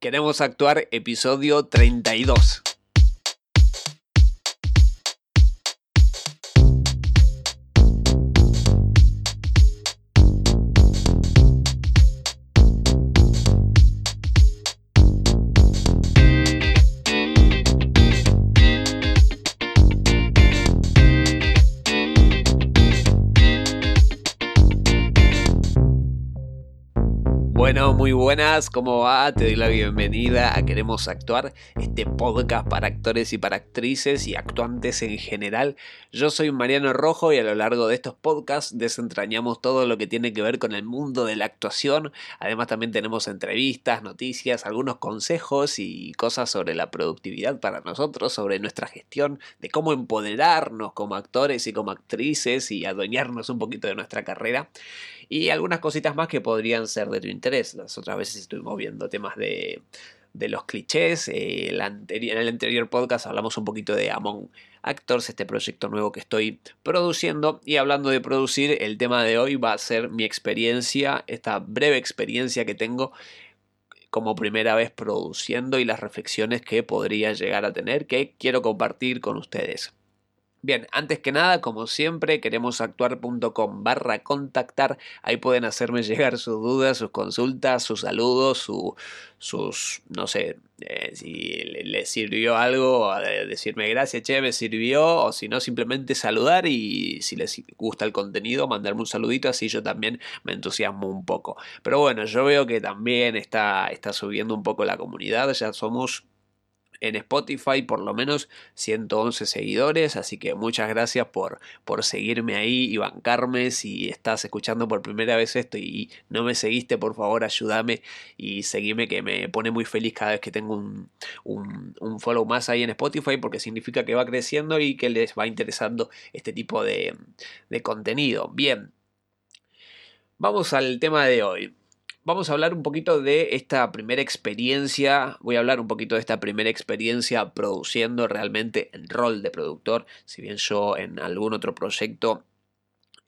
Queremos actuar episodio 32. Muy buenas, ¿cómo va? Te doy la bienvenida a Queremos Actuar, este podcast para actores y para actrices y actuantes en general. Yo soy Mariano Rojo y a lo largo de estos podcasts desentrañamos todo lo que tiene que ver con el mundo de la actuación. Además también tenemos entrevistas, noticias, algunos consejos y cosas sobre la productividad para nosotros, sobre nuestra gestión, de cómo empoderarnos como actores y como actrices y adueñarnos un poquito de nuestra carrera y algunas cositas más que podrían ser de tu interés. Las otras veces estuvimos viendo temas de, los clichés. Eh, en el anterior podcast hablamos un poquito de Among Actors, este proyecto nuevo que estoy produciendo. Y hablando de producir, el tema de hoy va a ser mi experiencia, esta breve experiencia que tengo como primera vez produciendo y las reflexiones que podría llegar a tener que quiero compartir con ustedes. Bien, antes que nada, como siempre, queremos actuar.com barra contactar. Ahí pueden hacerme llegar sus dudas, sus consultas, sus saludos, sus, no sé, eh, si les sirvió algo, decirme gracias, che, me sirvió, o si no, simplemente saludar y si les gusta el contenido, mandarme un saludito, así yo también me entusiasmo un poco. Pero bueno, yo veo que también está, está subiendo un poco la comunidad, ya somos en Spotify por lo menos 111 seguidores, así que muchas gracias por, por seguirme ahí y bancarme. Si estás escuchando por primera vez esto y no me seguiste, por favor ayúdame y seguime que me pone muy feliz cada vez que tengo un, un, follow más ahí en Spotify porque significa que va creciendo y que les va interesando este tipo de, de contenido. Bien, vamos al tema de hoy vamos a hablar un poquito de esta primera experiencia. Voy a hablar un poquito de esta primera experiencia produciendo realmente en rol de productor. Si bien yo en algún otro proyecto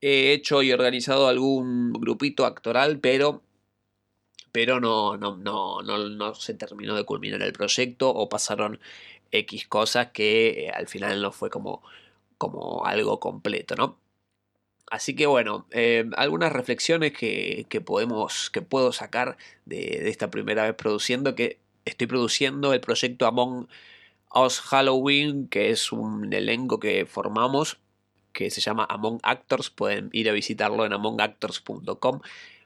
he hecho y organizado algún grupito actoral, pero pero no, no, no, no, no se terminó de culminar el proyecto o pasaron X cosas que eh, al final no fue como, como algo completo, ¿no? Así que bueno, eh, algunas reflexiones que, podemos, que puedo sacar de, esta primera vez produciendo, que estoy produciendo el proyecto Among Us Halloween, que es un elenco que formamos, que se llama Among Actors, pueden ir a visitarlo en amongactors.com.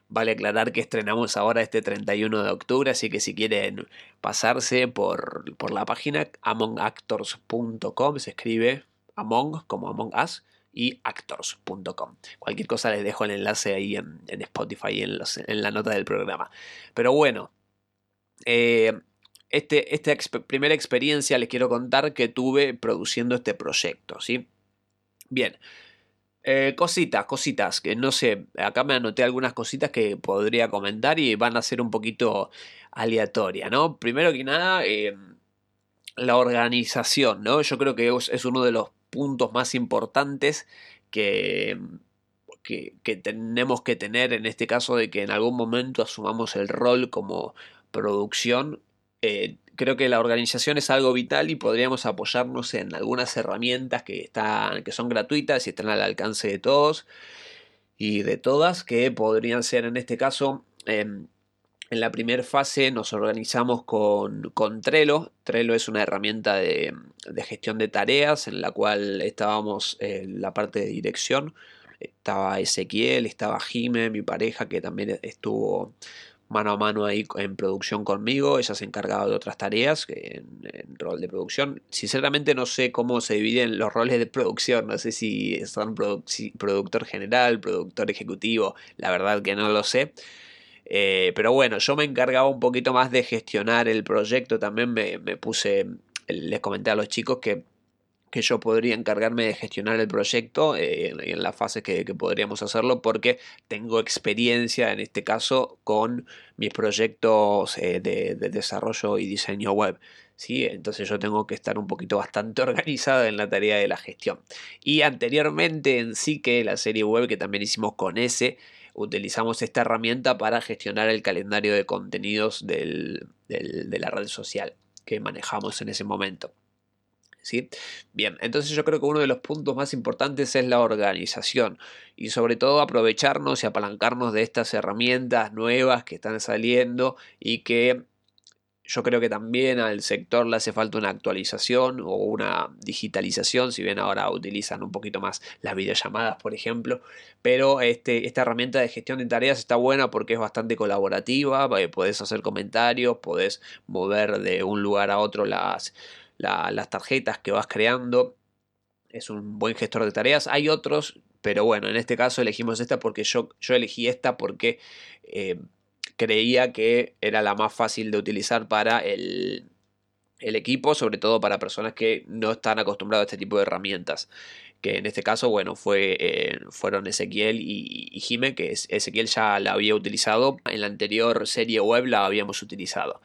Vale aclarar que estrenamos ahora este 31 de octubre, así que si quieren pasarse por, por la página amongactors.com, se escribe Among como Among Us y actors.com. Cualquier cosa les dejo el enlace ahí en, Spotify en, la nota del programa. Pero bueno, eh, este, esta primera experiencia les quiero contar que tuve produciendo este proyecto, ¿sí? Bien. Eh, cositas, cositas, que no sé, acá me anoté algunas cositas que podría comentar y van a ser un poquito aleatoria, ¿no? Primero que nada, eh, la organización, ¿no? Yo creo que es uno de los puntos más importantes que, que, tenemos que tener en este caso de que en algún momento asumamos el rol como producción. Eh, creo que la organización es algo vital y podríamos apoyarnos en algunas herramientas que, están, que son gratuitas y están al alcance de todos y de todas, que podrían ser en este caso em, en la primera fase nos organizamos con, con, Trello. Trello es una herramienta de, gestión de tareas en la cual estábamos en la parte de dirección. Estaba Ezequiel, estaba Jime, mi pareja, que también estuvo mano a mano ahí en producción conmigo. Ella se encargaba de otras tareas en, rol de producción. Sinceramente no sé cómo se dividen los roles de producción. No sé si son productor general, productor ejecutivo. La verdad que no lo sé. Eh, pero bueno, yo me encargaba un poquito más de gestionar el proyecto. También me, puse, les comenté a los chicos que, que, yo podría encargarme de gestionar el proyecto eh, en, las fases que, podríamos hacerlo porque tengo experiencia en este caso con mis proyectos eh, de, desarrollo y diseño web. ¿sí? Entonces yo tengo que estar un poquito bastante organizado en la tarea de la gestión. Y anteriormente en sí que la serie web que también hicimos con ese utilizamos esta herramienta para gestionar el calendario de contenidos del, de la red social que manejamos en ese momento. ¿Sí? Bien, entonces yo creo que uno de los puntos más importantes es la organización y sobre todo aprovecharnos y apalancarnos de estas herramientas nuevas que están saliendo y que yo creo que también al sector le hace falta una actualización o una digitalización, si bien ahora utilizan un poquito más las videollamadas, por ejemplo, pero este, esta herramienta de gestión de tareas está buena porque es bastante colaborativa, eh, podés hacer comentarios, podés mover de un lugar a otro las, las tarjetas que vas creando, es un buen gestor de tareas. Hay otros, pero bueno, en este caso elegimos esta porque yo, yo elegí esta porque... Eh, creía que era la más fácil de utilizar para el, equipo, sobre todo para personas que no están acostumbrados a este tipo de herramientas. Que en este caso, bueno, fue, eh, fueron Ezequiel y, y Jime, que Ezequiel ya la había utilizado, en la anterior serie web la habíamos utilizado.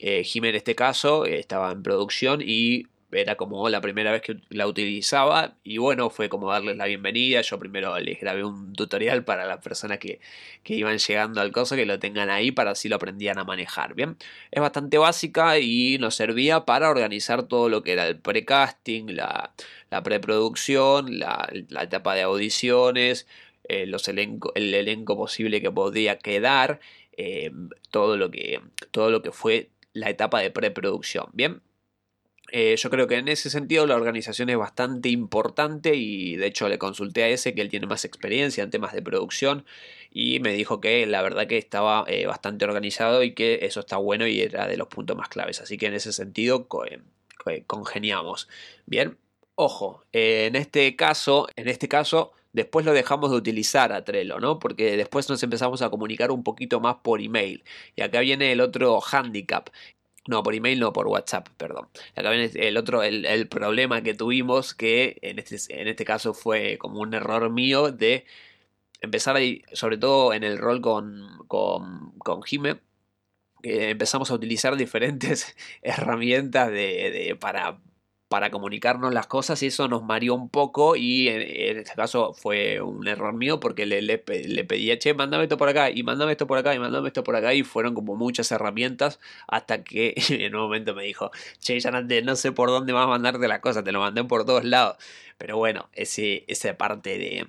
Eh, Jime en este caso estaba en producción y era como la primera vez que la utilizaba y bueno, fue como darles la bienvenida. Yo primero les grabé un tutorial para las personas que, iban llegando al coso, que lo tengan ahí para así lo aprendían a manejar. Bien, es bastante básica y nos servía para organizar todo lo que era el precasting, la, la preproducción, la, la etapa de audiciones, eh, los elenco, el elenco posible que podía quedar, eh, todo, lo que, todo lo que fue la etapa de preproducción. Bien, eh, yo creo que en ese sentido la organización es bastante importante y de hecho le consulté a ese que él tiene más experiencia en temas de producción y me dijo que la verdad que estaba eh, bastante organizado y que eso está bueno y era de los puntos más claves. Así que en ese sentido congeniamos. Bien, ojo, en este caso, en este caso después lo dejamos de utilizar a Trello, ¿no? Porque después nos empezamos a comunicar un poquito más por email. Y acá viene el otro handicap, no, por email, no, por WhatsApp, perdón. El otro, el, problema que tuvimos, que en este, en este caso fue como un error mío de empezar ahí, sobre todo en el rol con, con, con Jime, que empezamos a utilizar diferentes herramientas de, de, para, para comunicarnos las cosas y eso nos mareó un poco y en, este caso fue un error mío porque le, le, pedía, che, mándame esto por acá y mándame esto por acá y mándame esto por acá y fueron como muchas herramientas hasta que en un momento me dijo, che, ya no, sé por dónde vas a mandarte la cosa, te lo mandé por todos lados. Pero bueno, ese, esa parte de,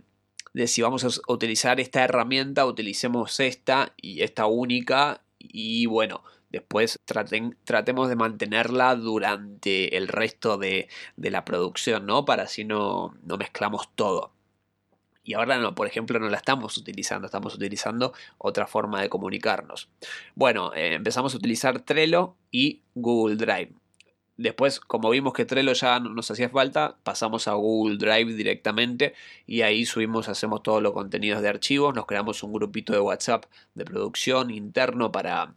de si vamos a utilizar esta herramienta, utilicemos esta y esta única y bueno, Después tratemos de mantenerla durante el resto de, la producción, ¿no? Para así no, no mezclamos todo. Y ahora, no, por ejemplo, no la estamos utilizando, estamos utilizando otra forma de comunicarnos. Bueno, eh, empezamos a utilizar Trello y Google Drive. Después, como vimos que Trello ya nos hacía falta, pasamos a Google Drive directamente y ahí subimos, hacemos todos los contenidos de archivos, nos creamos un grupito de WhatsApp de producción interno para,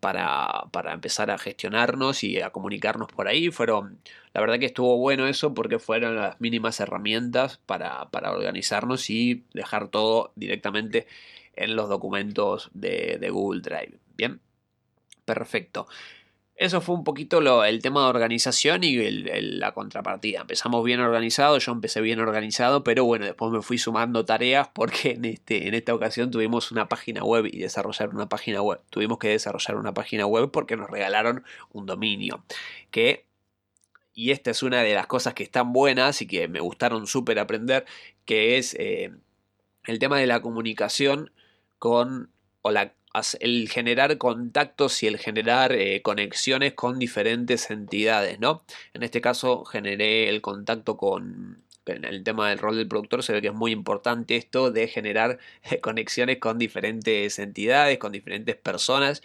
para, para empezar a gestionarnos y a comunicarnos por ahí. Fueron, la verdad que estuvo bueno eso porque fueron las mínimas herramientas para, para organizarnos y dejar todo directamente en los documentos de, de Google Drive. Bien, perfecto. Eso fue un poquito lo, el tema de organización y la contrapartida. Empezamos bien organizados, yo empecé bien organizado, pero bueno, después me fui sumando tareas porque en, este, en esta ocasión tuvimos una página web y desarrollar una página web. Tuvimos que desarrollar una página web porque nos regalaron un dominio. Que, y esta es una de las cosas que están buenas y que me gustaron súper aprender, que es eh, el tema de la comunicación con o la el generar contactos y el generar eh, conexiones con diferentes entidades, ¿no? En este caso generé el contacto con, en el tema del rol del productor se ve que es muy importante esto de generar conexiones con diferentes entidades, con diferentes personas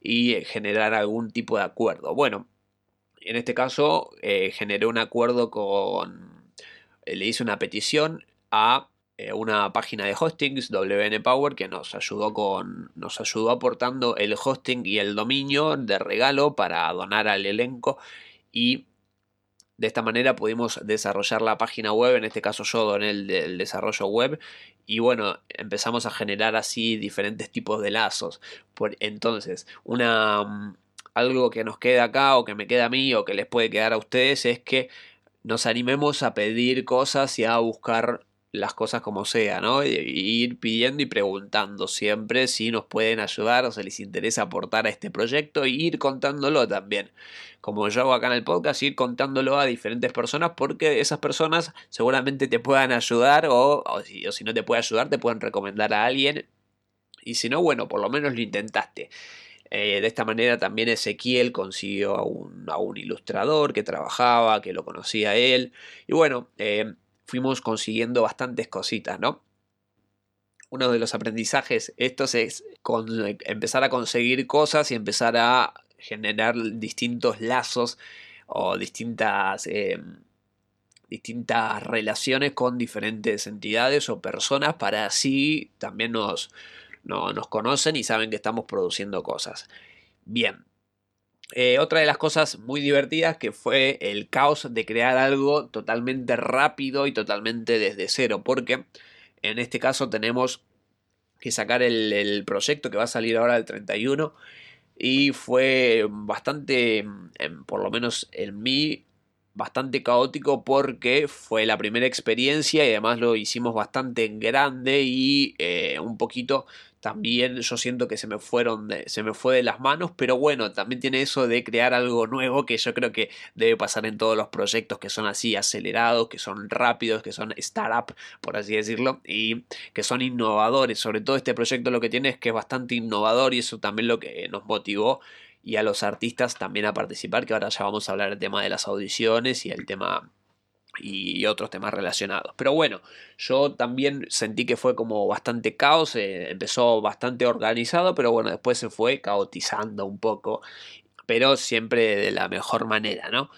y generar algún tipo de acuerdo. Bueno, en este caso eh, generé un acuerdo con, eh, le hice una petición a eh, una página de hostings, WN Power, que nos ayudó con. nos ayudó aportando el hosting y el dominio de regalo para donar al elenco. Y de esta manera pudimos desarrollar la página web. En este caso, yo doné el, desarrollo web. Y bueno, empezamos a generar así diferentes tipos de lazos. Por, entonces, una. Mm, algo que nos queda acá, o que me queda a mí, o que les puede quedar a ustedes, es que nos animemos a pedir cosas y a buscar las cosas como sea, ¿no? Ir pidiendo y preguntando siempre si nos pueden ayudar o si les interesa aportar a este proyecto y ir contándolo también. Como yo hago acá en el podcast, ir contándolo a diferentes personas porque esas personas seguramente te puedan ayudar o, si, o si no te puede ayudar te pueden recomendar a alguien y si no, bueno, por lo menos lo intentaste. Eh, de esta manera también Ezequiel consiguió a un, a un, ilustrador que trabajaba, que lo conocía él. Y bueno, eh, fuimos consiguiendo bastantes cositas, ¿no? Uno de los aprendizajes estos es empezar a conseguir cosas y empezar a generar distintos lazos o distintas, eh, distintas relaciones con diferentes entidades o personas para así también nos, nos conocen y saben que estamos produciendo cosas. Bien, eh, otra de las cosas muy divertidas que fue el caos de crear algo totalmente rápido y totalmente desde cero, porque en este caso tenemos que sacar el, proyecto que va a salir ahora el 31 y fue bastante, por lo menos en mí, bastante caótico porque fue la primera experiencia y además lo hicimos bastante grande y eh, un poquito también yo siento que se me fueron de, se me fue de las manos, pero bueno, también tiene eso de crear algo nuevo que yo creo que debe pasar en todos los proyectos que son así acelerados, que son rápidos, que son startup, por así decirlo, y que son innovadores. Sobre todo este proyecto lo que tiene es que es bastante innovador y eso también lo que nos motivó y a los artistas también a participar, que ahora ya vamos a hablar del tema de las audiciones y el tema y otros temas relacionados. Pero bueno, yo también sentí que fue como bastante caos, eh, empezó bastante organizado, pero bueno, después se fue caotizando un poco, pero siempre de la mejor manera, ¿no?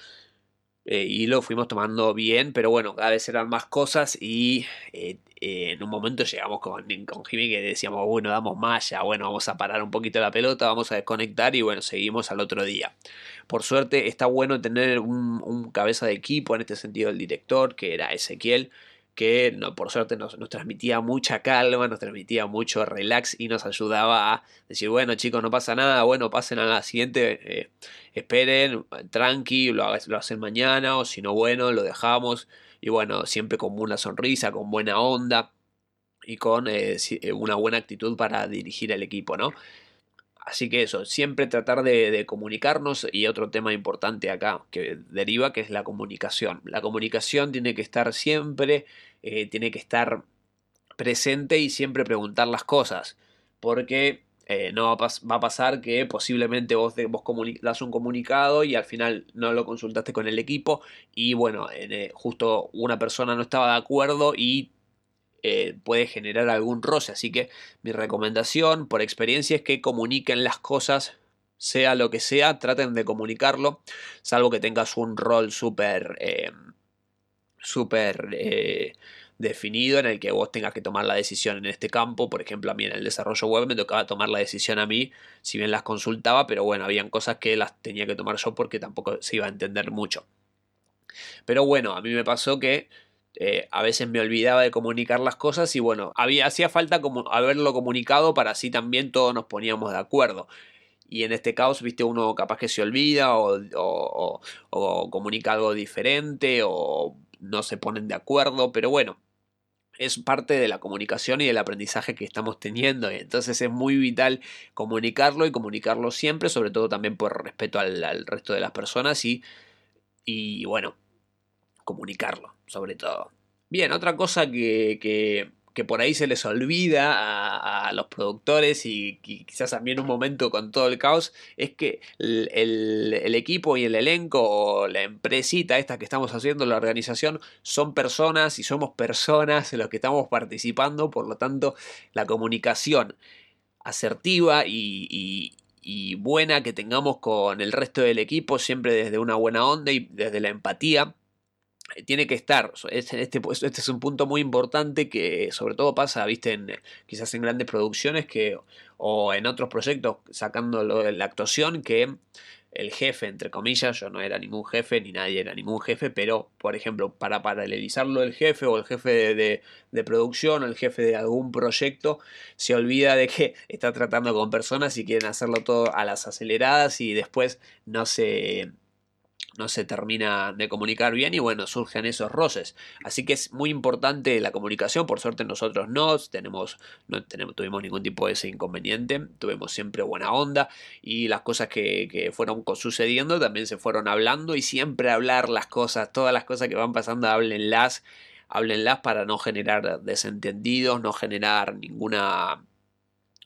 Eh, y lo fuimos tomando bien, pero bueno, cada vez eran más cosas y eh, en un momento llegamos con, con Jimmy que decíamos, bueno, damos ya, bueno, vamos a parar un poquito la pelota, vamos a desconectar y bueno, seguimos al otro día. Por suerte está bueno tener un, cabeza de equipo, en este sentido el director, que era Ezequiel, que no, por suerte nos, transmitía mucha calma, nos transmitía mucho relax y nos ayudaba a decir, bueno chicos, no pasa nada, bueno, pasen a la siguiente, eh, esperen, tranqui, lo, lo hacen mañana, o si no, bueno, lo dejamos. Y bueno, siempre con una sonrisa, con buena onda y con eh, eh, una buena actitud para dirigir al equipo, ¿no? Así que eso, siempre tratar de, comunicarnos y otro tema importante acá que deriva que es la comunicación. La comunicación tiene que estar siempre, eh, tiene que estar presente y siempre preguntar las cosas. Porque eh, no va a, pasar que posiblemente vos, vos das un comunicado y al final no lo consultaste con el equipo y bueno, eh, justo una persona no estaba de acuerdo y eh, puede generar algún roce. Así que mi recomendación por experiencia es que comuniquen las cosas, sea lo que sea, traten de comunicarlo, salvo que tengas un rol súper... Súper definido en el que vos tengas que tomar la decisión en este campo. Por ejemplo, a mí en el desarrollo web me tocaba tomar la decisión a mí, si bien las consultaba, pero bueno, habían cosas que las tenía que tomar yo porque tampoco se iba a entender mucho. Pero bueno, a mí me pasó que eh, a veces me olvidaba de comunicar las cosas y bueno, había, hacía falta haberlo comunicado para así también todos nos poníamos de acuerdo. Y en este caos, viste, uno capaz que se olvida o, o comunica algo diferente o no se ponen de acuerdo, pero bueno, es parte de la comunicación y del aprendizaje que estamos teniendo. Entonces es muy vital comunicarlo y comunicarlo siempre, sobre todo también por respeto al, resto de las personas y, y bueno, comunicarlo, sobre todo. Bien, otra cosa que, que, por ahí se les olvida a, los productores y, quizás también un momento con todo el caos es que el, equipo y el elenco o la empresita esta que estamos haciendo, la organización, son personas y somos personas los que estamos participando, por lo tanto la comunicación asertiva y, y buena que tengamos con el resto del equipo, siempre desde una buena onda y desde la empatía, tiene que estar. Este, este, este, es un punto muy importante que sobre todo pasa, viste, en, quizás en grandes producciones que, o en otros proyectos, sacando la actuación, que el jefe, entre comillas, yo no era ningún jefe, ni nadie era ningún jefe, pero, por ejemplo, para paralelizarlo el jefe o el jefe de, de producción o el jefe de algún proyecto, se olvida de que está tratando con personas y quieren hacerlo todo a las aceleradas y después no se no se termina de comunicar bien y bueno, surgen esos roces. Así que es muy importante la comunicación, por suerte nosotros no tenemos, no tenemos, tuvimos ningún tipo de ese inconveniente, tuvimos siempre buena onda y las cosas que, que fueron sucediendo también se fueron hablando y siempre hablar las cosas, todas las cosas que van pasando, háblenlas, háblenlas para no generar desentendidos, no generar ninguna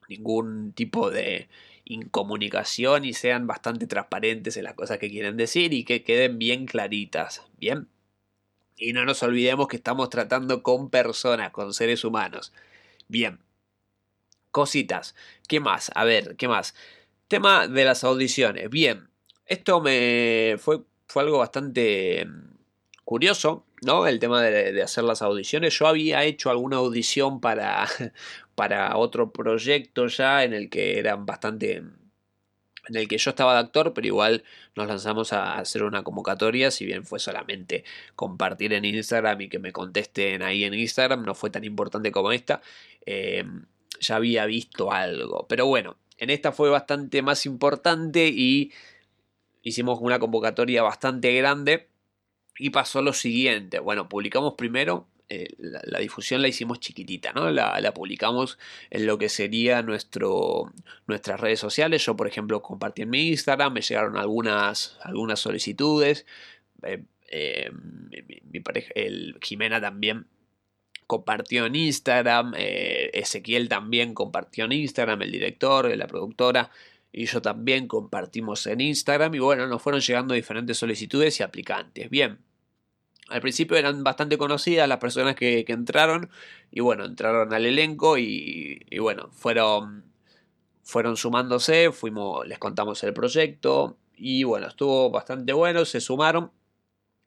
ningún tipo de incomunicación y sean bastante transparentes en las cosas que quieren decir y que queden bien claritas. Bien. Y no nos olvidemos que estamos tratando con personas, con seres humanos. Bien. Cositas. ¿Qué más? A ver, ¿qué más? Tema de las audiciones. Bien. Esto me fue, fue algo bastante mm, curioso, ¿no? El tema de, de, hacer las audiciones. Yo había hecho alguna audición para, para otro proyecto ya en el que eran bastante en el que yo estaba de actor, pero igual nos lanzamos a hacer una convocatoria, si bien fue solamente compartir en Instagram y que me contesten ahí en Instagram, no fue tan importante como esta, eh, ya había visto algo, pero bueno, en esta fue bastante más importante y hicimos una convocatoria bastante grande y pasó lo siguiente, bueno, publicamos primero eh, la, difusión la hicimos chiquitita, ¿no? La, publicamos en lo que sería nuestro, nuestras redes sociales. Yo, por ejemplo, compartí en mi Instagram, me llegaron algunas, algunas solicitudes. Eh, eh, mi, pareja, el Jimena también compartió en Instagram, Ezequiel también compartió en Instagram, el director, la productora y yo también compartimos en Instagram y bueno, nos fueron llegando diferentes solicitudes y aplicantes. Bien, al principio eran bastante conocidas las personas que, entraron y bueno, entraron al elenco y, bueno, fueron, fueron sumándose, fuimos, les contamos el proyecto y bueno, estuvo bastante bueno, se sumaron.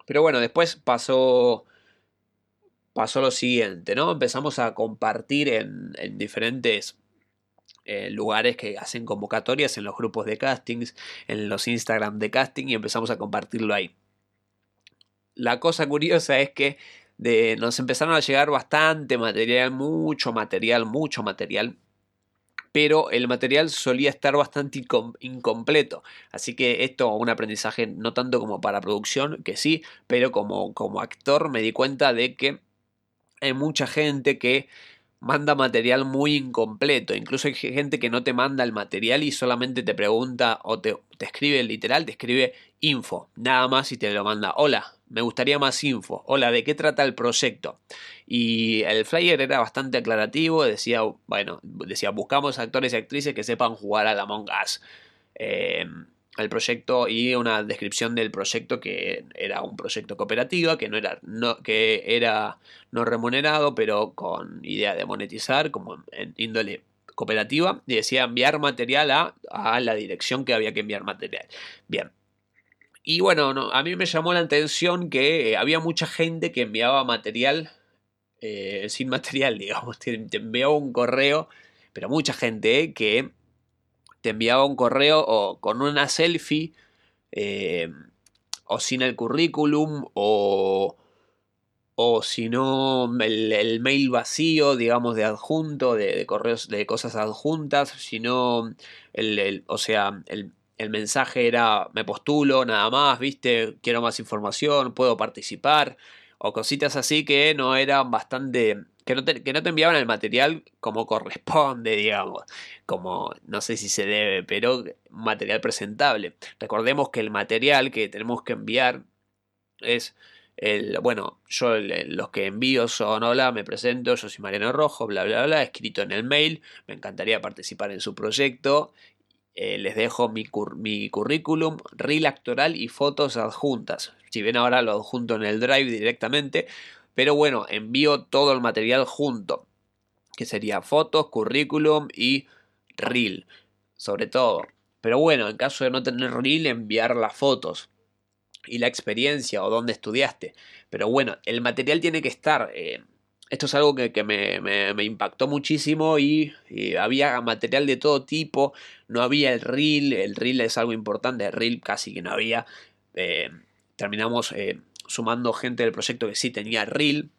Pero bueno, después pasó, pasó lo siguiente, ¿no? Empezamos a compartir en, diferentes eh, lugares que hacen convocatorias, en los grupos de castings, en los Instagram de casting y empezamos a compartirlo ahí la cosa curiosa es que de, nos empezaron a llegar bastante material, mucho material, mucho material. Pero el material solía estar bastante incompleto. Así que esto, un aprendizaje no tanto como para producción, que sí, pero como, como actor me di cuenta de que hay mucha gente que manda material muy incompleto. Incluso hay gente que no te manda el material y solamente te pregunta o te, te escribe literal, te escribe info, nada más y te lo manda. Hola, me gustaría más info. Hola, ¿de qué trata el proyecto? Y el flyer era bastante aclarativo, decía, bueno, decía, buscamos actores y actrices que sepan jugar a la Among Us. Em, el proyecto y una descripción del proyecto que era un proyecto cooperativo, que no era, no, que era no remunerado, pero con idea de monetizar, como en índole cooperativa, y decía enviar material a, a la dirección que había que enviar material. Bien, y bueno, a mí me llamó la atención que eh, había mucha gente que enviaba material eh, sin material, digamos. Te, enviaba un correo, pero mucha gente eh, que te enviaba un correo o con una selfie o sin el currículum o, o si no el, mail vacío, digamos, de adjunto, de, correos, de cosas adjuntas, sino el, el o sea, el, el mensaje era me postulo, nada más, viste, quiero más información, puedo participar, o cositas así que no eran bastante, que no te, que no te enviaban el material como corresponde, digamos, como no sé si se debe, pero material presentable. Recordemos que el material que tenemos que enviar es... El, bueno, yo los que envío son hola, me presento, yo soy Mariano Rojo, bla bla bla, escrito en el mail, me encantaría participar en su proyecto eh, les dejo mi, mi, currículum, reel actoral y fotos adjuntas. Si bien ahora lo adjunto en el drive directamente, pero bueno, envío todo el material junto, que sería fotos, currículum y reel, sobre todo. Pero bueno, en caso de no tener reel, enviar las fotos y la experiencia o dónde estudiaste. Pero bueno, el material tiene que estar. Eh, esto es algo que, me, impactó muchísimo y, había material de todo tipo, no había el reel, el reel es algo importante, el reel casi que no había. Eh, terminamos eh, sumando gente del proyecto que sí tenía reel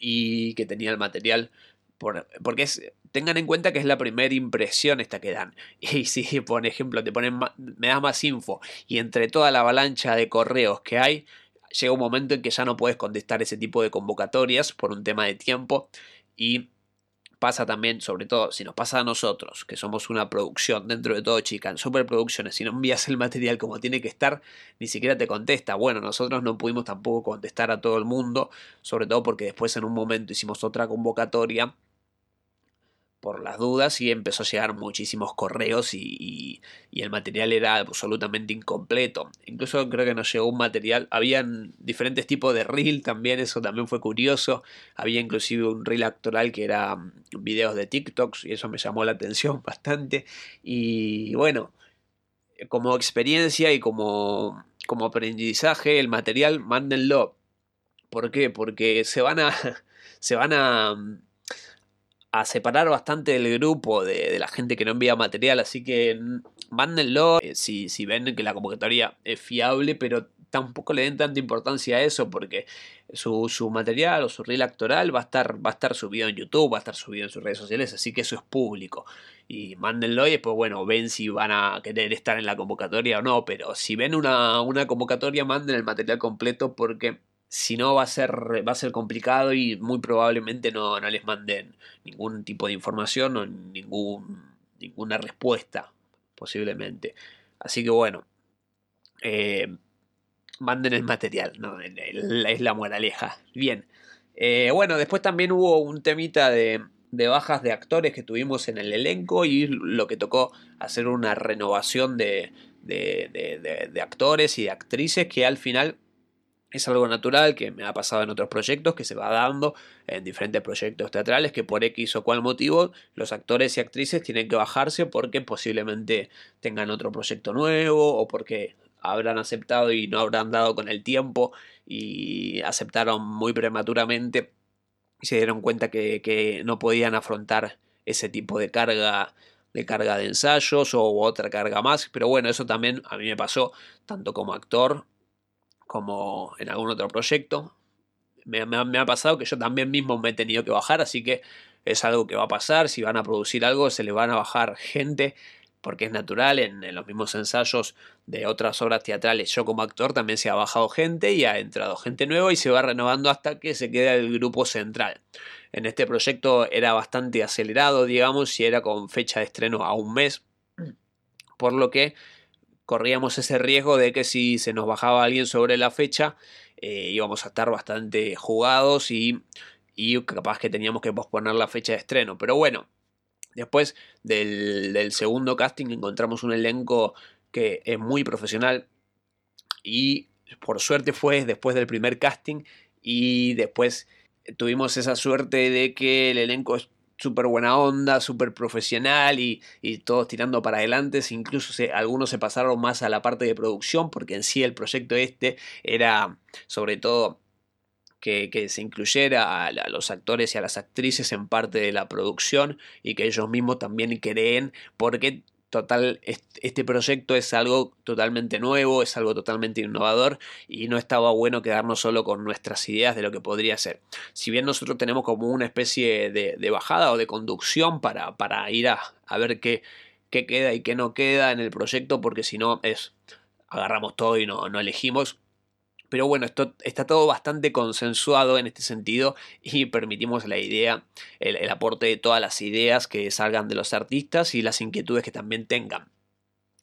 y que tenía el material porque es, tengan en cuenta que es la primera impresión esta que dan. Y si, por ejemplo, te ponen me das más info y entre toda la avalancha de correos que hay, llega un momento en que ya no puedes contestar ese tipo de convocatorias por un tema de tiempo y pasa también, sobre todo, si nos pasa a nosotros, que somos una producción, dentro de todo chica, superproducciones, si no envías el material como tiene que estar, ni siquiera te contesta. Bueno, nosotros no pudimos tampoco contestar a todo el mundo, sobre todo porque después en un momento hicimos otra convocatoria por las dudas y empezó a llegar muchísimos correos y, el material era absolutamente incompleto. Incluso creo que nos llegó un material, habían diferentes tipos de reel también, eso también fue curioso. Había inclusive un reel actoral que era mm, videos de TikToks y eso me llamó la atención bastante. Y bueno, como experiencia y como, como aprendizaje, el material, mándenlo. ¿Por qué? Porque se van a... Se van a mm, a separar bastante del grupo de, la gente que no envía material, así que mándenlo eh, si, si ven que la convocatoria es fiable, pero tampoco le den tanta importancia a eso porque su, su, material o su reel actoral va a, estar, va a estar subido en YouTube, va a estar subido en sus redes sociales, así que eso es público. Y mándenlo y después, bueno, ven si van a querer estar en la convocatoria o no, pero si ven una, una convocatoria, manden el material completo porque si no va a ser, va a ser complicado y muy probablemente no, no les manden ningún tipo de información o ningún, ninguna respuesta, posiblemente. Así que bueno, eh, manden el material, ¿no? es la moraleja. Bien. Eh, bueno, después también hubo un temita de, de, bajas de actores que tuvimos en el elenco y lo que tocó hacer una renovación de, de, de actores y de actrices que al final es algo natural que me ha pasado en otros proyectos, que se va dando en diferentes proyectos teatrales, que por X o cual motivo los actores y actrices tienen que bajarse porque posiblemente tengan otro proyecto nuevo o porque habrán aceptado y no habrán dado con el tiempo y aceptaron muy prematuramente y se dieron cuenta que, que no podían afrontar ese tipo de carga de carga de ensayos o otra carga más, pero bueno, eso también a mí me pasó tanto como actor como en algún otro proyecto. Me, ha pasado que yo también mismo me he tenido que bajar, así que es algo que va a pasar. Si van a producir algo, se le van a bajar gente, porque es natural. En, los mismos ensayos de otras obras teatrales, yo como actor también se ha bajado gente y ha entrado gente nueva y se va renovando hasta que se queda el grupo central. En este proyecto era bastante acelerado, digamos, y era con fecha de estreno a un mes, por lo que corríamos ese riesgo de que si se nos bajaba alguien sobre la fecha, eh, íbamos a estar bastante jugados y, y, capaz que teníamos que posponer la fecha de estreno. Pero bueno, después del, del segundo casting encontramos un elenco que es muy profesional y por suerte fue después del primer casting y después tuvimos esa suerte de que el elenco súper buena onda, súper profesional y, todos tirando para adelante. Incluso algunos se pasaron más a la parte de producción porque en sí el proyecto este era sobre todo que, se incluyera a, los actores y a las actrices en parte de la producción y que ellos mismos también creen porque total, este proyecto es algo totalmente nuevo, es algo totalmente innovador y no estaba bueno quedarnos solo con nuestras ideas de lo que podría ser. Si bien nosotros tenemos como una especie de, bajada o de conducción para, para ir a, a ver qué, qué, queda y qué no queda en el proyecto, porque si no es agarramos todo y no, no elegimos. Pero bueno, esto está todo bastante consensuado en este sentido y permitimos la idea, el, aporte de todas las ideas que salgan de los artistas y las inquietudes que también tengan.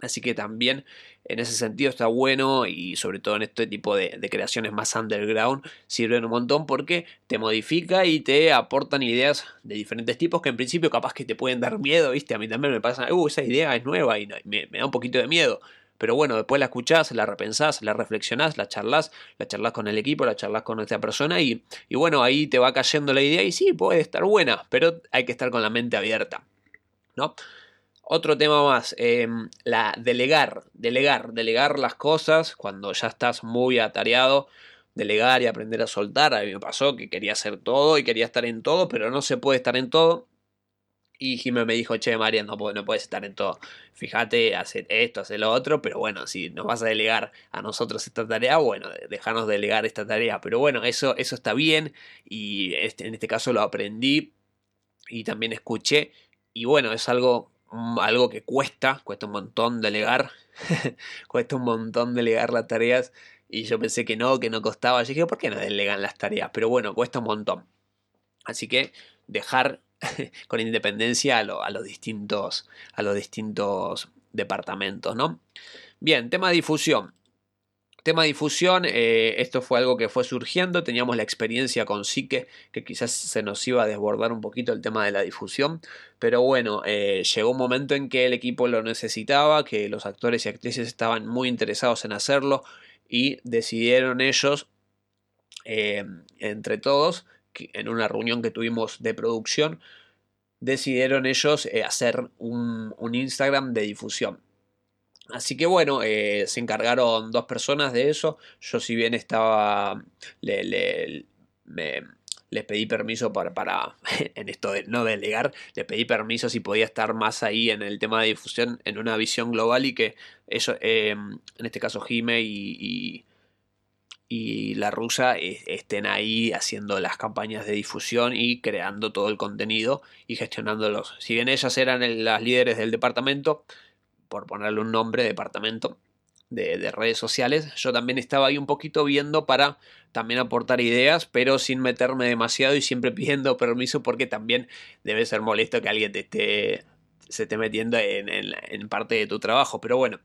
Así que también en ese sentido está bueno y sobre todo en este tipo de, creaciones más underground sirven un montón porque te modifica y te aportan ideas de diferentes tipos que en principio capaz que te pueden dar miedo, ¿viste? A mí también me pasa, uh, esa idea es nueva y me da un poquito de miedo. Pero bueno, después la escuchás, la repensás, la reflexionás, la charlas, la charlas con el equipo, la charlas con esta persona y, y bueno, ahí te va cayendo la idea y sí, puede estar buena, pero hay que estar con la mente abierta. ¿No? Otro tema más, em, la delegar, delegar, delegar las cosas cuando ya estás muy atareado, delegar y aprender a soltar. A mí me pasó que quería hacer todo y quería estar en todo, pero no se puede estar en todo. Y Jimé me dijo, che, María, no, no puedes estar en todo. Fíjate, hacer esto, hacer lo otro, pero bueno, si nos vas a delegar a nosotros esta tarea, bueno, dejanos delegar esta tarea. Pero bueno, eso, eso está bien y este, en este caso lo aprendí y también escuché. Y bueno, es algo, mm, algo que cuesta, cuesta un montón delegar, cuesta un montón delegar las tareas. Y yo pensé que no, que no costaba. Yo dije, ¿por qué no delegan las tareas? Pero bueno, cuesta un montón. Así que dejar con independencia a, los distintos, a los distintos departamentos, ¿no? Bien, tema de difusión. Tema de difusión, eh, esto fue algo que fue surgiendo, teníamos la experiencia con Sique, que quizás se nos iba a desbordar un poquito el tema de la difusión, pero bueno, eh, llegó un momento en que el equipo lo necesitaba, que los actores y actrices estaban muy interesados en hacerlo y decidieron ellos, eh, entre todos, en una reunión que tuvimos de producción, decidieron ellos hacer un Instagram de difusión. Así que bueno, eh, se encargaron dos personas de eso. Yo si bien estaba, le, les pedí permiso para, para, en esto de no delegar, le pedí permiso si podía estar más ahí en el tema de difusión, en una visión global y que eso, em, en este caso Jime y, la rusa estén ahí haciendo las campañas de difusión y creando todo el contenido y gestionándolos. Si bien ellas eran las líderes del departamento, por ponerle un nombre, departamento de, redes sociales. Yo también estaba ahí un poquito viendo para también aportar ideas, pero sin meterme demasiado y siempre pidiendo permiso porque también debe ser molesto que alguien te esté, se esté metiendo en, parte de tu trabajo. Pero bueno,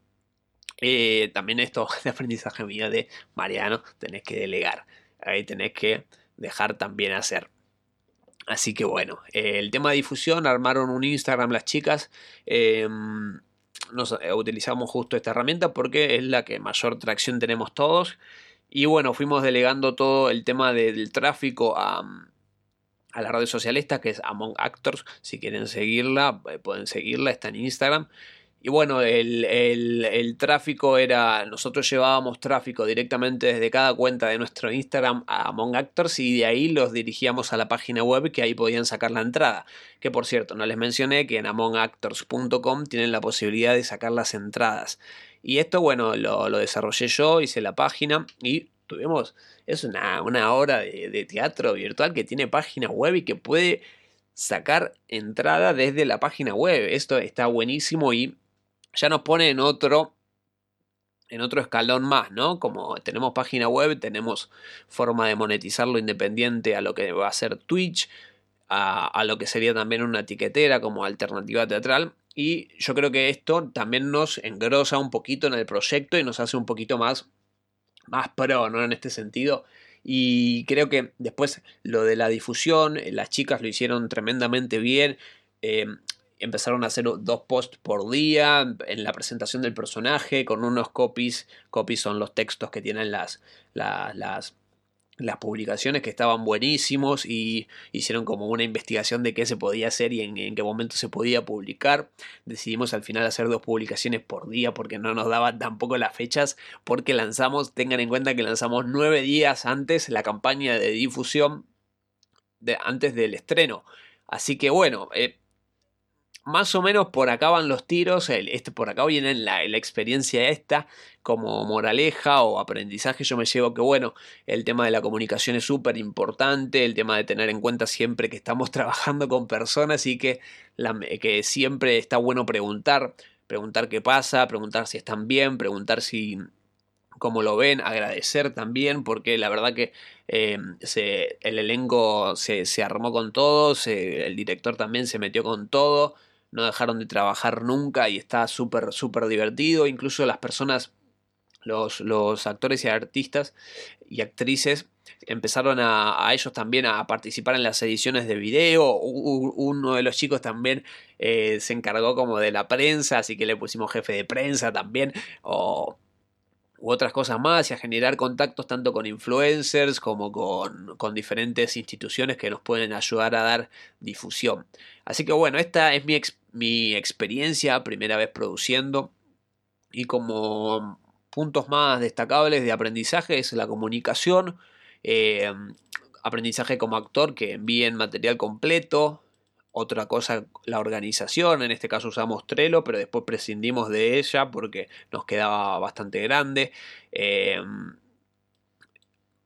eh, también esto de aprendizaje mío de Mariano, tenés que delegar, ahí tenés que dejar también hacer. Así que bueno, eh, el tema de difusión, armaron un Instagram las chicas. Em, nos, eh, utilizamos justo esta herramienta porque es la que mayor tracción tenemos todos. Y bueno, fuimos delegando todo el tema del tráfico a, a la red social esta que es Among Actors. Si quieren seguirla, pueden seguirla, está en Instagram. Y bueno, el, tráfico era, nosotros llevábamos tráfico directamente desde cada cuenta de nuestro Instagram a Among Actors y de ahí los dirigíamos a la página web que ahí podían sacar la entrada. Que por cierto, no les mencioné que en amongactors.com tienen la posibilidad de sacar las entradas. Y esto, bueno, lo, desarrollé yo, hice la página y tuvimos, es una, una hora de, de teatro virtual que tiene página web y que puede sacar entrada desde la página web. Esto está buenísimo y ya nos pone en otro en otro escalón más, ¿no? Como tenemos página web, tenemos forma de monetizarlo independiente a lo que va a ser Twitch, a, lo que sería también una etiquetera como alternativa teatral. Y yo creo que esto también nos engrosa un poquito en el proyecto y nos hace un poquito más, más pro, ¿no? En este sentido. Y creo que después lo de la difusión, las chicas lo hicieron tremendamente bien. Eh, empezaron a hacer dos posts por día en la presentación del personaje con unos copies. Copies son los textos que tienen las, las, las, publicaciones que estaban buenísimos y hicieron como una investigación de qué se podía hacer y en, qué momento se podía publicar. Decidimos al final hacer dos publicaciones por día porque no nos daban tampoco las fechas porque lanzamos, tengan en cuenta que lanzamos nueve días antes la campaña de difusión antes del estreno. Así que bueno, eh, más o menos por acá van los tiros, este, por acá viene la, la, experiencia esta, como moraleja o aprendizaje yo me llevo que bueno, el tema de la comunicación es súper importante, el tema de tener en cuenta siempre que estamos trabajando con personas y que, que siempre está bueno preguntar, preguntar qué pasa, preguntar si están bien, preguntar si cómo lo ven, agradecer también, porque la verdad que eh, el elenco se, se, armó con todos, el director también se metió con todo, no dejaron de trabajar nunca y está súper, súper divertido. Incluso las personas, los, los, actores y artistas y actrices empezaron a, ellos también a participar en las ediciones de video. Uno de los chicos también eh, se encargó como de la prensa, así que le pusimos jefe de prensa también. O, u otras cosas más y a generar contactos tanto con influencers como con, con, diferentes instituciones que nos pueden ayudar a dar difusión. Así que bueno, esta es mi, mi experiencia, primera vez produciendo y como puntos más destacables de aprendizaje es la comunicación, eh, aprendizaje como actor que envíen material completo, otra cosa, la organización, en este caso usamos Trello, pero después prescindimos de ella porque nos quedaba bastante grande. Em,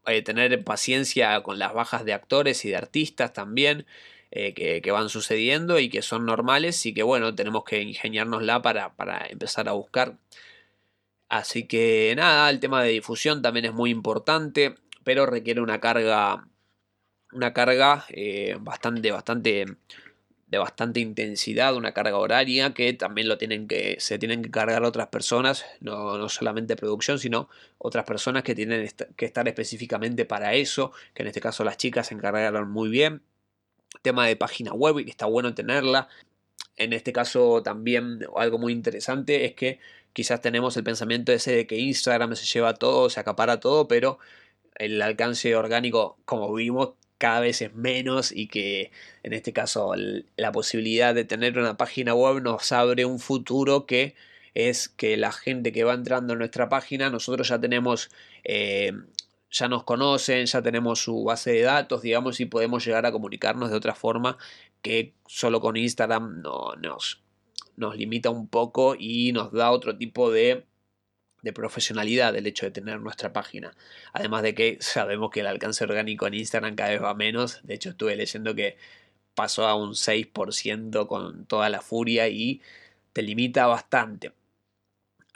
eh, tener paciencia con las bajas de actores y de artistas también. que, que, van sucediendo y que son normales y que bueno, tenemos que ingeniárnosla para, para empezar a buscar. Así que nada, el tema de difusión también es muy importante, pero requiere una carga, una carga eh, bastante, bastante de bastante intensidad, una carga horaria que también lo tienen que, se tienen que cargar otras personas, no, no solamente producción, sino otras personas que tienen que estar específicamente para eso, que en este caso las chicas se encargaron muy bien. Tema de página web, y está bueno tenerla. En este caso también algo muy interesante es que quizás tenemos el pensamiento ese de que Instagram se lleva todo, se acapara todo, pero el alcance orgánico, como vimos, cada vez es menos y que en este caso la posibilidad de tener una página web nos abre un futuro que es que la gente que va entrando en nuestra página, nosotros ya tenemos, eh, ya nos conocen, ya tenemos su base de datos, digamos, y podemos llegar a comunicarnos de otra forma que solo con Instagram no, nos, nos limita un poco y nos da otro tipo de de profesionalidad el hecho de tener nuestra página. Además de que sabemos que el alcance orgánico en Instagram cada vez va menos. De hecho, estuve leyendo que pasó a un 6% con toda la furia y te limita bastante.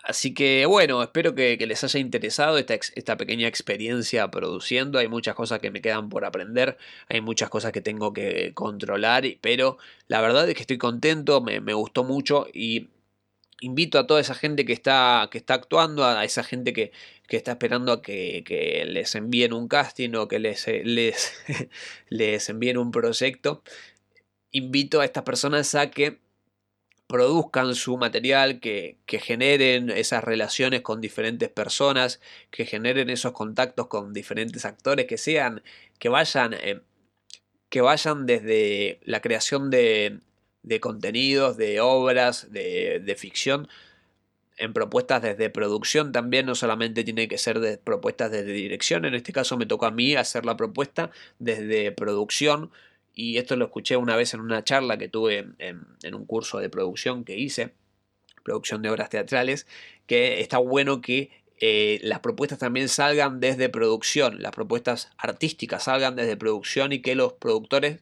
Así que bueno, espero que, les haya interesado esta, esta, pequeña experiencia produciendo. Hay muchas cosas que me quedan por aprender, hay muchas cosas que tengo que controlar, pero la verdad es que estoy contento, me, me gustó mucho y invito a toda esa gente que está, que está actuando, a esa gente que, está esperando a que, les envíen un casting o que les, les, les envíen un proyecto, invito a estas personas a que produzcan su material, que, que, generen esas relaciones con diferentes personas, que generen esos contactos con diferentes actores, que sean, que vayan, eh, que vayan desde la creación de, de contenidos, de obras, de, ficción, en propuestas desde producción también, no solamente tiene que ser de propuestas desde dirección, en este caso me tocó a mí hacer la propuesta desde producción, y esto lo escuché una vez en una charla que tuve en, un curso de producción que hice, producción de obras teatrales, que está bueno que eh, las propuestas también salgan desde producción, las propuestas artísticas salgan desde producción y que los productores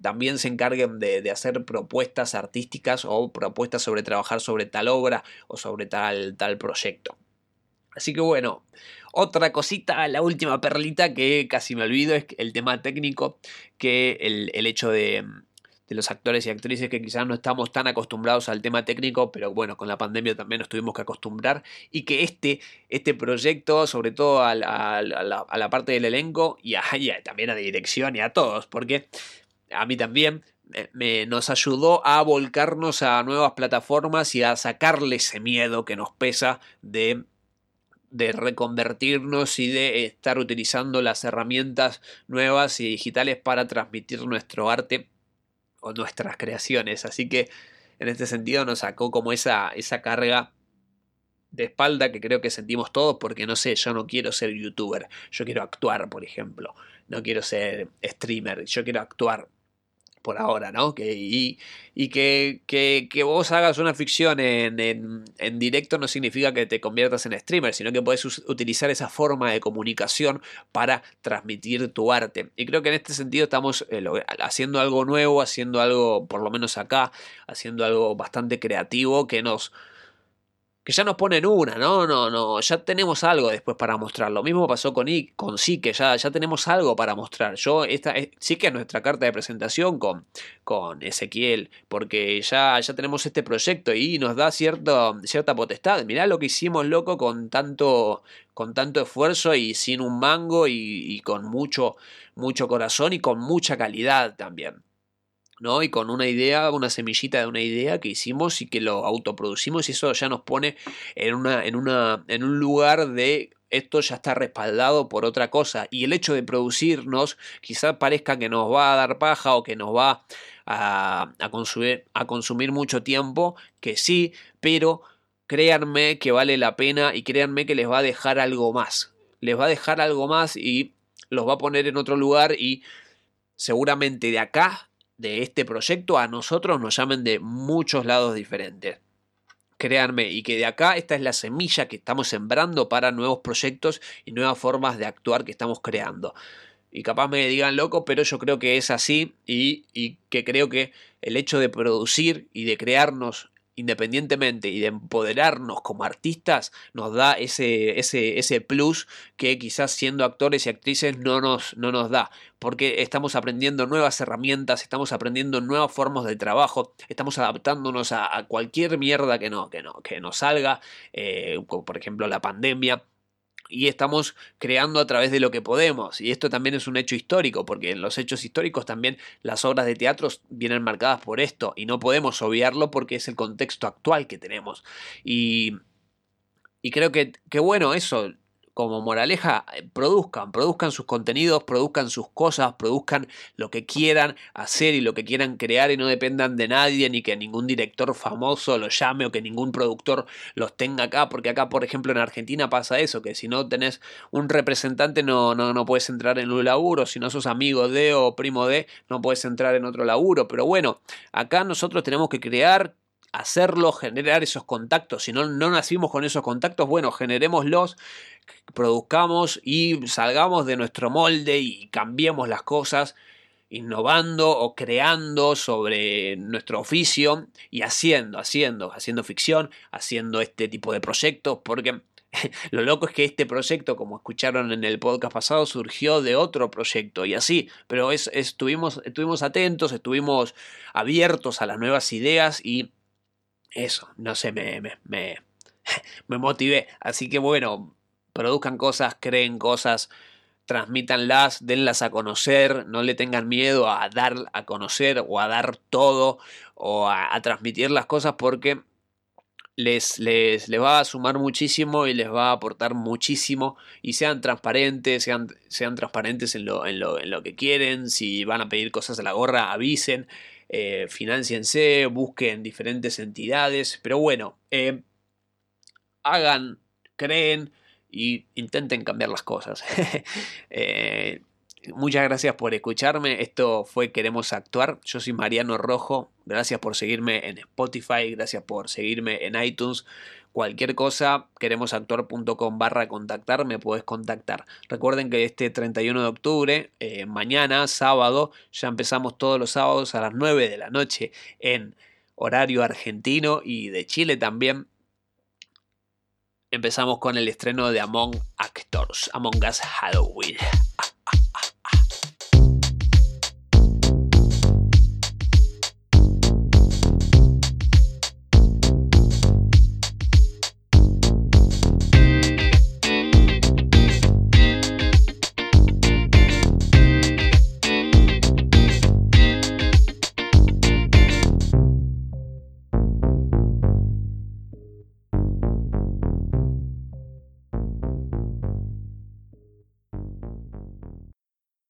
también se encarguen de, hacer propuestas artísticas o propuestas sobre trabajar sobre tal obra o sobre tal, tal proyecto. Así que bueno, otra cosita, la última perlita que casi me olvido es el tema técnico, que el, hecho de, los actores y actrices que quizás no estamos tan acostumbrados al tema técnico, pero bueno, con la pandemia también nos tuvimos que acostumbrar y que este, este proyecto, sobre todo a, la, parte del elenco y, y también a dirección y a todos, porque a mí también, me, nos ayudó a volcarnos a nuevas plataformas y a sacarle ese miedo que nos pesa de, de reconvertirnos y de estar utilizando las herramientas nuevas y digitales para transmitir nuestro arte o nuestras creaciones. Así que en este sentido nos sacó como esa, esa carga de espalda que creo que sentimos todos porque no sé, yo no quiero ser youtuber, yo quiero actuar, por ejemplo, no quiero ser streamer, yo quiero actuar por ahora, ¿no? Que, y, y que, vos hagas una ficción en, en, directo no significa que te conviertas en streamer, sino que puedes utilizar esa forma de comunicación para transmitir tu arte. Y creo que en este sentido estamos eh, haciendo algo nuevo, haciendo algo, por lo menos acá, haciendo algo bastante creativo que nos que ya nos ponen una, ¿no? No, no, ya tenemos algo después para mostrar. Lo mismo pasó con, I, con sí, que ya, ya tenemos algo para mostrar. Yo, esta sí que es nuestra carta de presentación con, con Ezequiel, porque ya, ya tenemos este proyecto y nos da cierto, cierta potestad. Mirá lo que hicimos, loco, con tanto, con tanto esfuerzo y sin un mango y con mucho, mucho corazón y con mucha calidad también. ¿No? Y con una idea, una semillita de una idea que hicimos y que lo autoproducimos y eso ya nos pone en, una, en, una, en un lugar de esto ya está respaldado por otra cosa y el hecho de producirnos quizás parezca que nos va a dar paja o que nos va a, a, consumir, a consumir mucho tiempo, que sí, pero créanme que vale la pena y créanme que les va a dejar algo más, les va a dejar algo más y los va a poner en otro lugar y seguramente de acá de este proyecto a nosotros nos llamen de muchos lados diferentes. Créanme, y que de acá esta es la semilla que estamos sembrando para nuevos proyectos y nuevas formas de actuar que estamos creando. y capaz me digan loco, pero yo creo que es así y, y que creo que el hecho de producir y de crearnos independientemente y de empoderarnos como artistas nos da ese, ese, ese plus que quizás siendo actores y actrices no nos, no nos da, porque estamos aprendiendo nuevas herramientas, estamos aprendiendo nuevas formas de trabajo, estamos adaptándonos a, cualquier mierda que, no, que, no, que nos salga, eh, como por ejemplo la pandemia y estamos creando a través de lo que podemos. Y esto también es un hecho histórico, porque en los hechos históricos también las obras de teatro vienen marcadas por esto, y no podemos obviarlo porque es el contexto actual que tenemos. Y, y creo que, que bueno, eso, como moraleja, eh, produzcan, produzcan sus contenidos, produzcan sus cosas, produzcan lo que quieran hacer y lo que quieran crear y no dependan de nadie, ni que ningún director famoso los llame o que ningún productor los tenga acá, porque acá, por ejemplo, en Argentina pasa eso, que si no tenés un representante no, no, no puedes entrar en un laburo, si no sos amigo de o primo de, no puedes entrar en otro laburo, pero bueno, acá nosotros tenemos que crear hacerlo, generar esos contactos. Si no, no nacimos con esos contactos, bueno, generémoslos, produzcamos y salgamos de nuestro molde y cambiemos las cosas innovando o creando sobre nuestro oficio y haciendo, haciendo, haciendo ficción, haciendo este tipo de proyectos, porque lo loco es que este proyecto, como escucharon en el podcast pasado, surgió de otro proyecto y así, pero es, estuvimos, estuvimos atentos, estuvimos abiertos a las nuevas ideas y eso, no sé, me, me, me, me motivé. Así que bueno, produzcan cosas, creen cosas, transmítanlas, denlas a conocer, no le tengan miedo a dar a conocer o a dar todo o a, transmitir las cosas porque les, les, les, va a sumar muchísimo y les va a aportar muchísimo. Y sean transparentes, sean, sean transparentes en lo, en, lo, en lo que quieren, si van a pedir cosas a la gorra, avisen eh, financiense, busquen diferentes entidades, pero bueno, eh, hagan, creen y intenten cambiar las cosas. Eh, muchas gracias por escucharme. Esto fue Queremos Actuar. Yo soy Mariano Rojo. Gracias por seguirme en Spotify. Gracias por seguirme en iTunes. Cualquier cosa, queremosactuar.com barra contactar, me puedes contactar. Recuerden que este 31 de octubre, eh, mañana, sábado, ya empezamos todos los sábados a las 9 de la noche en horario argentino y de Chile también. Empezamos con el estreno de Among Actors, Among Us Halloween.